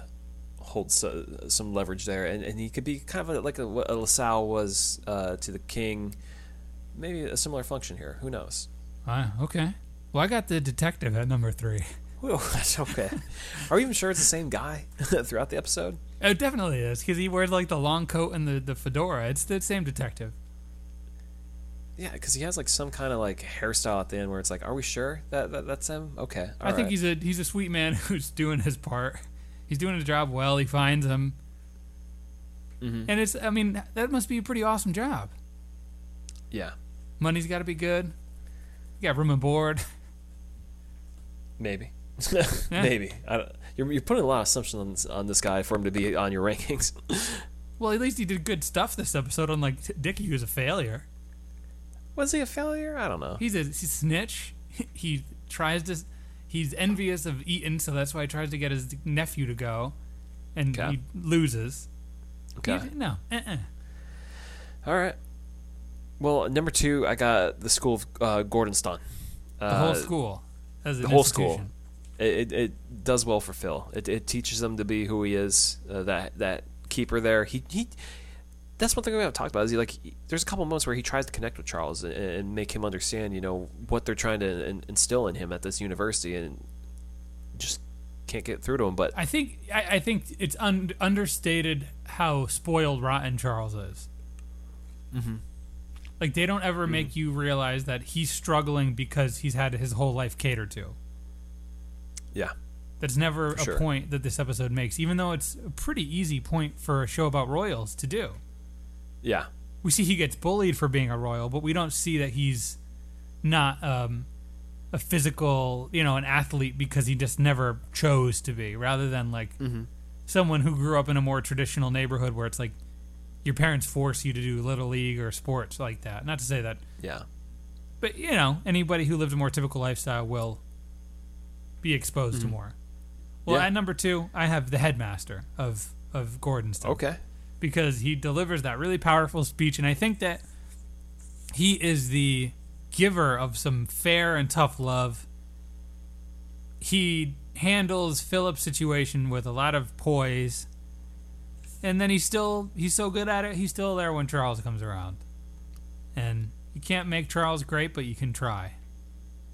holds uh, some leverage there, and, and he could be kind of a, like a, what a Lascelles was uh, to the king. Maybe a similar function here. Who knows? Uh, okay. Well, I got the detective at number three. Whew, that's okay. Are we even sure it's the same guy throughout the episode? It definitely is because he wears like the long coat and the, the fedora. It's the same detective. Yeah, because he has like some kind of like hairstyle at the end where it's like, are we sure that, that that's him? Okay, I think he's a he's a sweet man who's doing his part. He's doing his job well. He finds him, Mhm. and it's I mean that must be a pretty awesome job. yeah, Money's got to be good. You got room and board. maybe, maybe. I don't, you're you're putting a lot of assumptions on this, on this guy for him to be on your rankings. Well, at least he did good stuff this episode. Unlike T- Dickie, who's a failure. Was he a failure? I don't know. He's a, he's a snitch. He tries to. He's envious of Eton, so that's why he tries to get his nephew to go, and Okay. he loses. Okay, He- no, uh-uh. all right. Well, number two, I got the school of uh, Gordonstoun. the Uh, whole school as an the whole school. It, it, it does well for Phil. It, it teaches him to be who he is. Uh, that that keeper there. He he. That's one thing we haven't talked about. Is he like? there's a couple moments where he tries to connect with Charles and, and make him understand, you know, what they're trying to in, instill in him at this university, and just can't get through to him. But I think I, I think it's un, understated how spoiled rotten Charles is. Mhm. Like they don't ever make you realize that he's struggling because he's had his whole life catered to. Yeah, That's never a sure. point that this episode makes, even though it's a pretty easy point for a show about royals to do. yeah, We see he gets bullied for being a royal, but we don't see that he's not um, a physical, you know, an athlete because he just never chose to be, rather than like Mm-hmm. someone who grew up in a more traditional neighborhood where it's like your parents force you to do little league or sports like that. Not to say that, yeah, but you know, anybody who lives a more typical lifestyle will be exposed to more. Well, Mm-hmm. Yeah. at number two, I have the headmaster of of Gordonstoun okay, because he delivers that really powerful speech, and I think that he is the giver of some fair and tough love. He handles Philip's situation with a lot of poise, and then he's still he's so good at it. He's still there when Charles comes around, and you can't make Charles great, but you can try.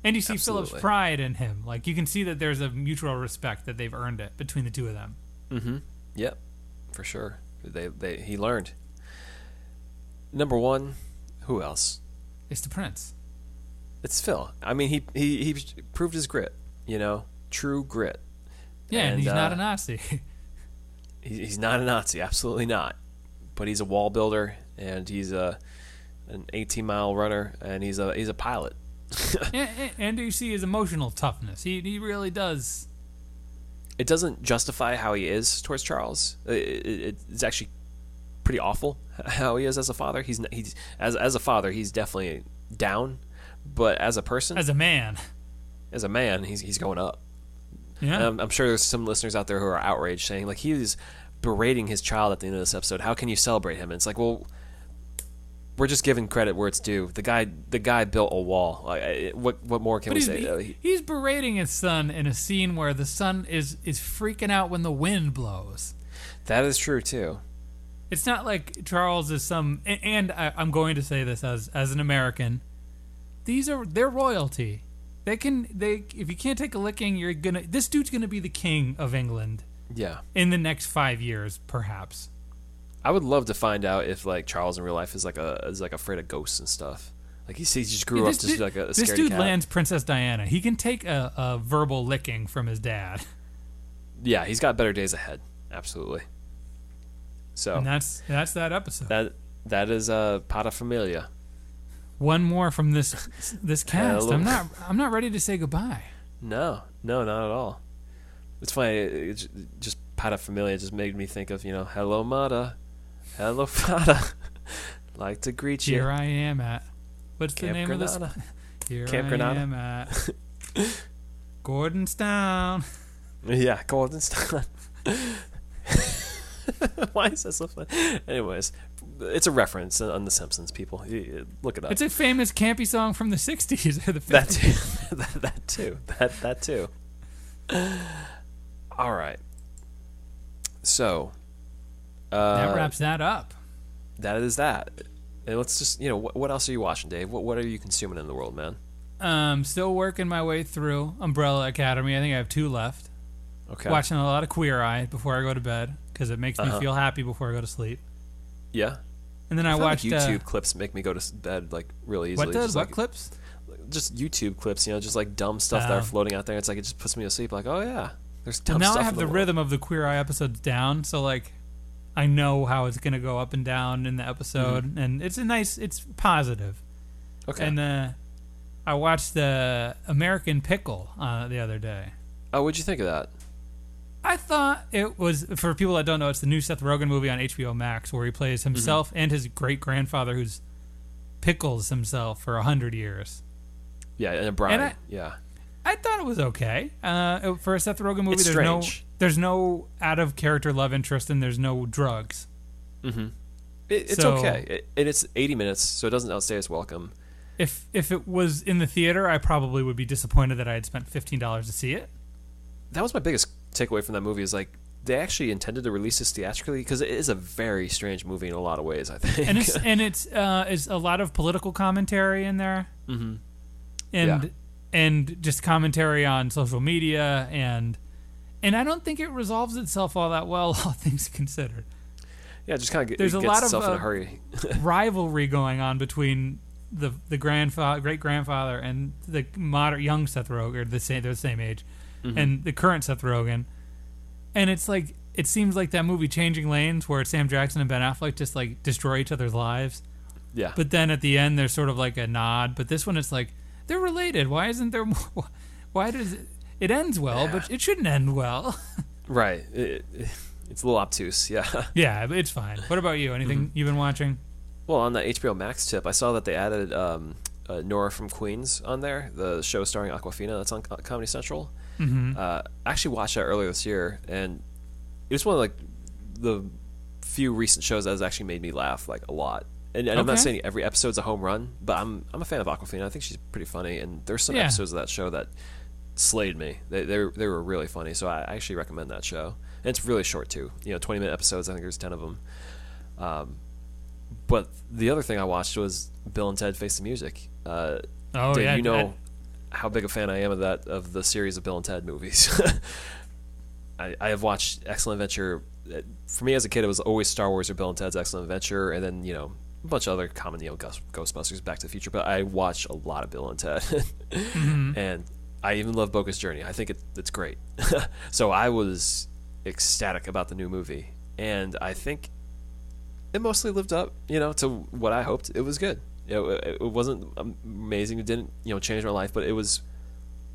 And you see Philip's Absolutely. pride in him. Like you can see that there's a mutual respect that they've earned it between the two of them. mm-hmm, yep, for sure. They they he learned. Number one, who else? It's the prince. It's Phil. I mean, he he he proved his grit. You know, true grit. Yeah, and, And, he's not uh, a Nazi. He's not a Nazi, absolutely not. But he's a wall builder, and he's a an 18 mile runner, and he's a he's a pilot. see his emotional toughness. He he really does. It doesn't justify how he is towards Charles. It, it, it's actually pretty awful how he is as a father. He's he's as as a father, he's definitely down, but as a person, As a man, as a man, he's he's going up. yeah, I'm, I'm sure there's some listeners out there who are outraged, saying like he was berating his child at the end of this episode. How can you celebrate him? And it's like, well, we're just giving credit where it's due. The guy, the guy built a wall. Like, what, what more can But we say? he- Uh, he's berating his son in a scene where the son is is freaking out when the wind blows. that is true too. It's not like Charles is some. And I, I'm going to say this as as an American. These are they're royalty. They can they if you can't take a licking, you're gonna. This dude's gonna be the king of England Yeah, in the next five years, perhaps. I would love to find out if like Charles in real life is like a is like afraid of ghosts and stuff. Like he, he just grew this up just dude, like a, a this dude cat. lands Princess Diana. He can take a, a verbal licking from his dad, Yeah, he's got better days ahead. Absolutely. So and that's that's that episode. that that is uh, Pata Familia. One more from this this cast. I'm not I'm not ready to say goodbye. No, no, not at all. It's funny. It, it, just Pata Familia just made me think of you know, hello Mata, hello Pata. like to greet you. Here I am at. What's the Camp name of Granada. this? Here Camp I Granada. am at. Gordonstoun. Yeah, Golden Star. Why is that so funny? Anyways, it's a reference on The Simpsons. People, look it up. It's a famous campy song from the '60s or the that too. that, that too. That that too. All right. So. Uh, that wraps that up. that is that. And let's just, you know, what, what else are you watching, Dave? What, what are you consuming in the world, man? Um, still working my way through Umbrella Academy. I think I have two left. Okay. Watching a lot of Queer Eye before I go to bed because it makes me Uh-huh. feel happy before I go to sleep. Yeah. And then I, I, watched like YouTube Uh, clips make me go to bed like really easily. what does just what like, clips? Just YouTube clips, you know, just like dumb stuff that are Oh. floating out there. It's like it just puts me to sleep. Like, oh yeah, there's Well, now I have the world. rhythm of the Queer Eye episodes down, so like I know how it's gonna go up and down in the episode, and it's a nice, it's positive. Okay. And uh, I watched the American Pickle uh, the other day. oh, what'd you think of that? I thought it was for people that don't know, it's the new Seth Rogen movie on HBO Max where he plays himself and his great grandfather who's pickles himself for a hundred years. Yeah, and a bride. And I- yeah. I thought it was okay. Uh, for a Seth Rogen movie, It's there's strange. No there's no out of character love interest and there's no drugs. Mm-hmm. It, it's So- okay. It, and it's 80 minutes, so it doesn't outstay its welcome. If if it was in the theater, I probably would be disappointed that I had spent fifteen dollars to see it. That was my biggest takeaway from that movie. Is like they actually intended to release this theatrically because it is a very strange movie in a lot of ways. I think. And it's and it's uh, is a lot of political commentary in there, mm-hmm. and Yeah. and just commentary on social media and and I don't think it resolves itself all that well, all things considered. Yeah, just kind of There's it a gets lot of, in uh, a hurry. Rivalry going on between the the grandfather, great grandfather, and the modern young Seth Rogen, the same they're the same age, Mm-hmm. and the current Seth Rogen, and it's like it seems like that movie Changing Lanes, where Sam Jackson and Ben Affleck just like destroy each other's lives. yeah. But then at the end, there's sort of like a nod. But this one, it's like they're related. Why isn't there more? Why does it? Ends well, Yeah. but it shouldn't end well. right. It, it- it's a little obtuse. Yeah. yeah, but it's fine. What about you? Anything Mm-hmm. you've been watching? Well, on the HBO Max tip, I saw that they added um, uh, Nora from Queens on there, the show starring Awkwafina that's on Comedy Central. Mm-hmm. Uh, I actually watched that earlier this year, and it was one of like the few recent shows that has actually made me laugh like a lot. And, and I'm not saying every episode's a home run, but I'm I'm a fan of Awkwafina. I think she's pretty funny, and there's some Yeah. episodes of that show that slayed me. They they they were really funny, so I actually recommend that show. And it's really short too. You know, 20 minute episodes. I think there's 10 of them. Um, but the other thing I watched was Bill and Ted Face the Music. Uh, Oh Dave, yeah, you know I- how big a fan I am of that of the series of Bill and Ted movies. I, I have watched Excellent Adventure. Uh, For me as a kid, it was always Star Wars or Bill and Ted's Excellent Adventure, and then you know a bunch of other common, you know, Ghostbusters, Back to the Future. But I watch a lot of Bill and Ted, Mm-hmm. and I even love Bogus Journey. I think it, it's great. so I was ecstatic about the new movie, and I think it mostly lived up, you know, to what I hoped. It was good. It, it wasn't amazing. It didn't, you know, change my life, but it was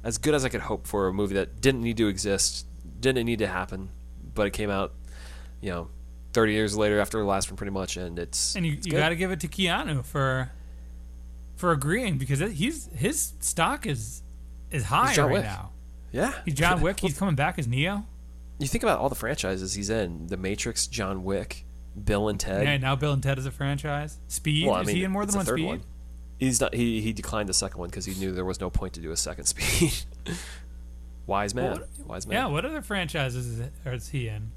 as good as I could hope for a movie that didn't need to exist, didn't need to happen, but it came out, you know, 30 years later after the last one, pretty much, and it's and you, you got to give it to Keanu for for agreeing because it, he's his stock is is high right Wick. now. yeah, He's John Wick. He's coming back as Neo. you think about all the franchises he's in: The Matrix, John Wick, Bill and Ted. Yeah, now Bill and Ted is a franchise. Speed Well, I is mean, he in more than one Speed? one. He's not. He he declined the second one because he knew there was no point to do a second Speed. Wise man. Well, Wise man. Yeah, what other franchises is, it, is he in?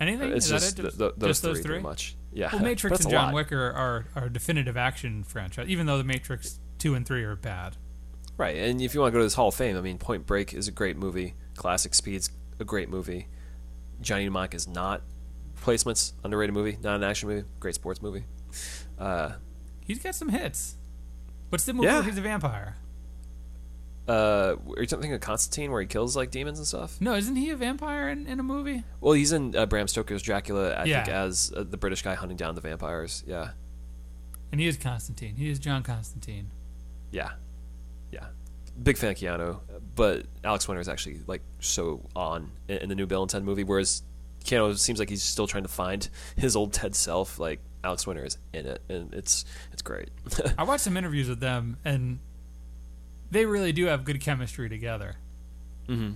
Anything? It's is just that it? th- th- those, just those three, three? much. Yeah. Well, Matrix and John lot. Wick are, are, are definitive action franchise, even though the Matrix two and three are bad. Right, and if you want to go to this Hall of Fame, I mean, Point Break is a great movie. Classic Speed's a great movie. Johnny Mnemonic is not. Placements, underrated movie, not an action movie, great sports movie. Uh, He's got some hits. What's the movie Yeah. where he's a vampire? uh, are you thinking of Constantine where he kills like demons and stuff? No, isn't he a vampire in, in a movie? Well, he's in uh, Bram Stoker's Dracula, I think, as uh, the British guy hunting down the vampires. Yeah, And he is Constantine. He is John Constantine. yeah, yeah. Big fan of Keanu, but Alex Winter is actually like so on in, in the new Bill and Ted movie, whereas Keanu seems like he's still trying to find his old Ted self. Like Alex Winter is in it, and it's it's great. I watched some interviews with them, and they really do have good chemistry together. mm-hmm.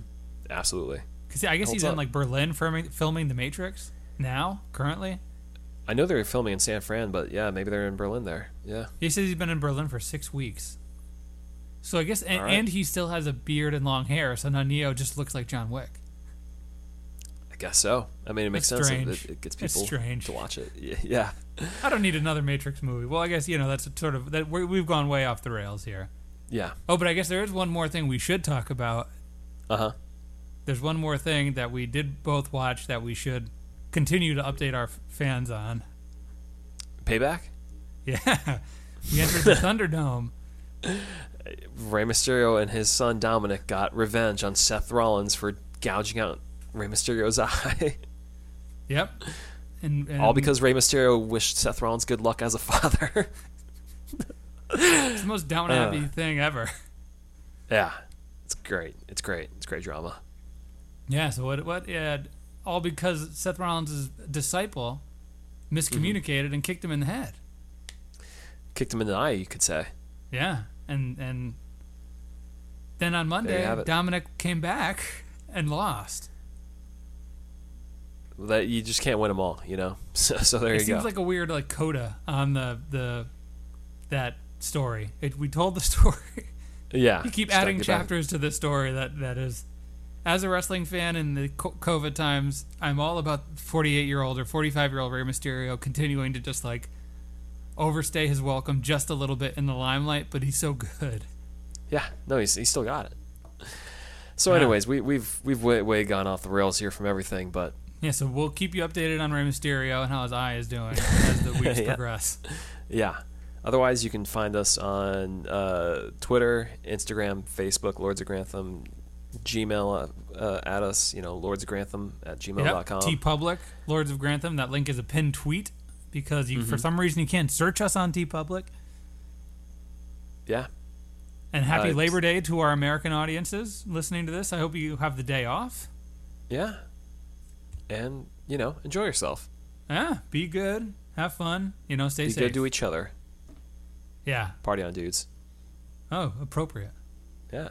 Absolutely. Because I guess Holds he's in like Berlin filming, filming The Matrix now, currently. I know they're filming in San Fran, but yeah, maybe they're in Berlin there. Yeah. He says he's been in Berlin for six weeks. So I guess, and, right. and he still has a beard and long hair, so now Neo just looks like John Wick. I guess so. I mean, it makes It's sense. It, it gets people strange. to watch it. Yeah. I don't need another Matrix movie. Well, I guess you know that's sort of that we we've gone way off the rails here. Yeah. Oh, but I guess there is one more thing we should talk about. Uh huh. There's one more thing that we did both watch that we should continue to update our fans on. Payback. Yeah, we entered the Thunderdome. Rey Mysterio and his son Dominik got revenge on Seth Rollins for gouging out Rey Mysterio's eye. Yep, and, and All because Rey Mysterio wished Seth Rollins good luck as a father. it's the most down happy Uh. thing ever. yeah. It's great. It's great. It's great drama. Yeah. So what? What? Yeah. All because Seth Rollins' disciple miscommunicated and kicked him in the head. Kicked him in the eye, you could say. Yeah, and and then on Monday. Dominik came back and lost. That you just can't win them all, you know. So, so there it you go. It seems like a weird like coda on the the that story. It, we told the story. yeah. you keep adding get back- chapters to this story that that is. As a wrestling fan in the COVID times, I'm all about 48 year old or 45 year old Rey Mysterio continuing to just like overstay his welcome just a little bit in the limelight, but he's so good. Yeah, no, he's he's still got it. So, Yeah. anyways, we we've we've way, way gone off the rails here from everything, but Yeah, so we'll keep you updated on Rey Mysterio and how his eye is doing as the weeks Yeah. progress. yeah. Otherwise, you can find us on uh, Twitter, Instagram, Facebook, Lords of Grantham, Gmail uh, uh, at us. You know, Lords of Grantham at gmail.com. T Public, Lords of Grantham. That link is a pinned tweet because you, Mm-hmm. for some reason you can't search us on TeePublic. yeah, And happy Uh, Labor Day to our American audiences listening to this. I hope you have the day off. yeah, and you know, enjoy yourself. Yeah, be good, have fun. You know, stay Be safe. good to each other. yeah. Party on, dudes. Oh, appropriate. Yeah.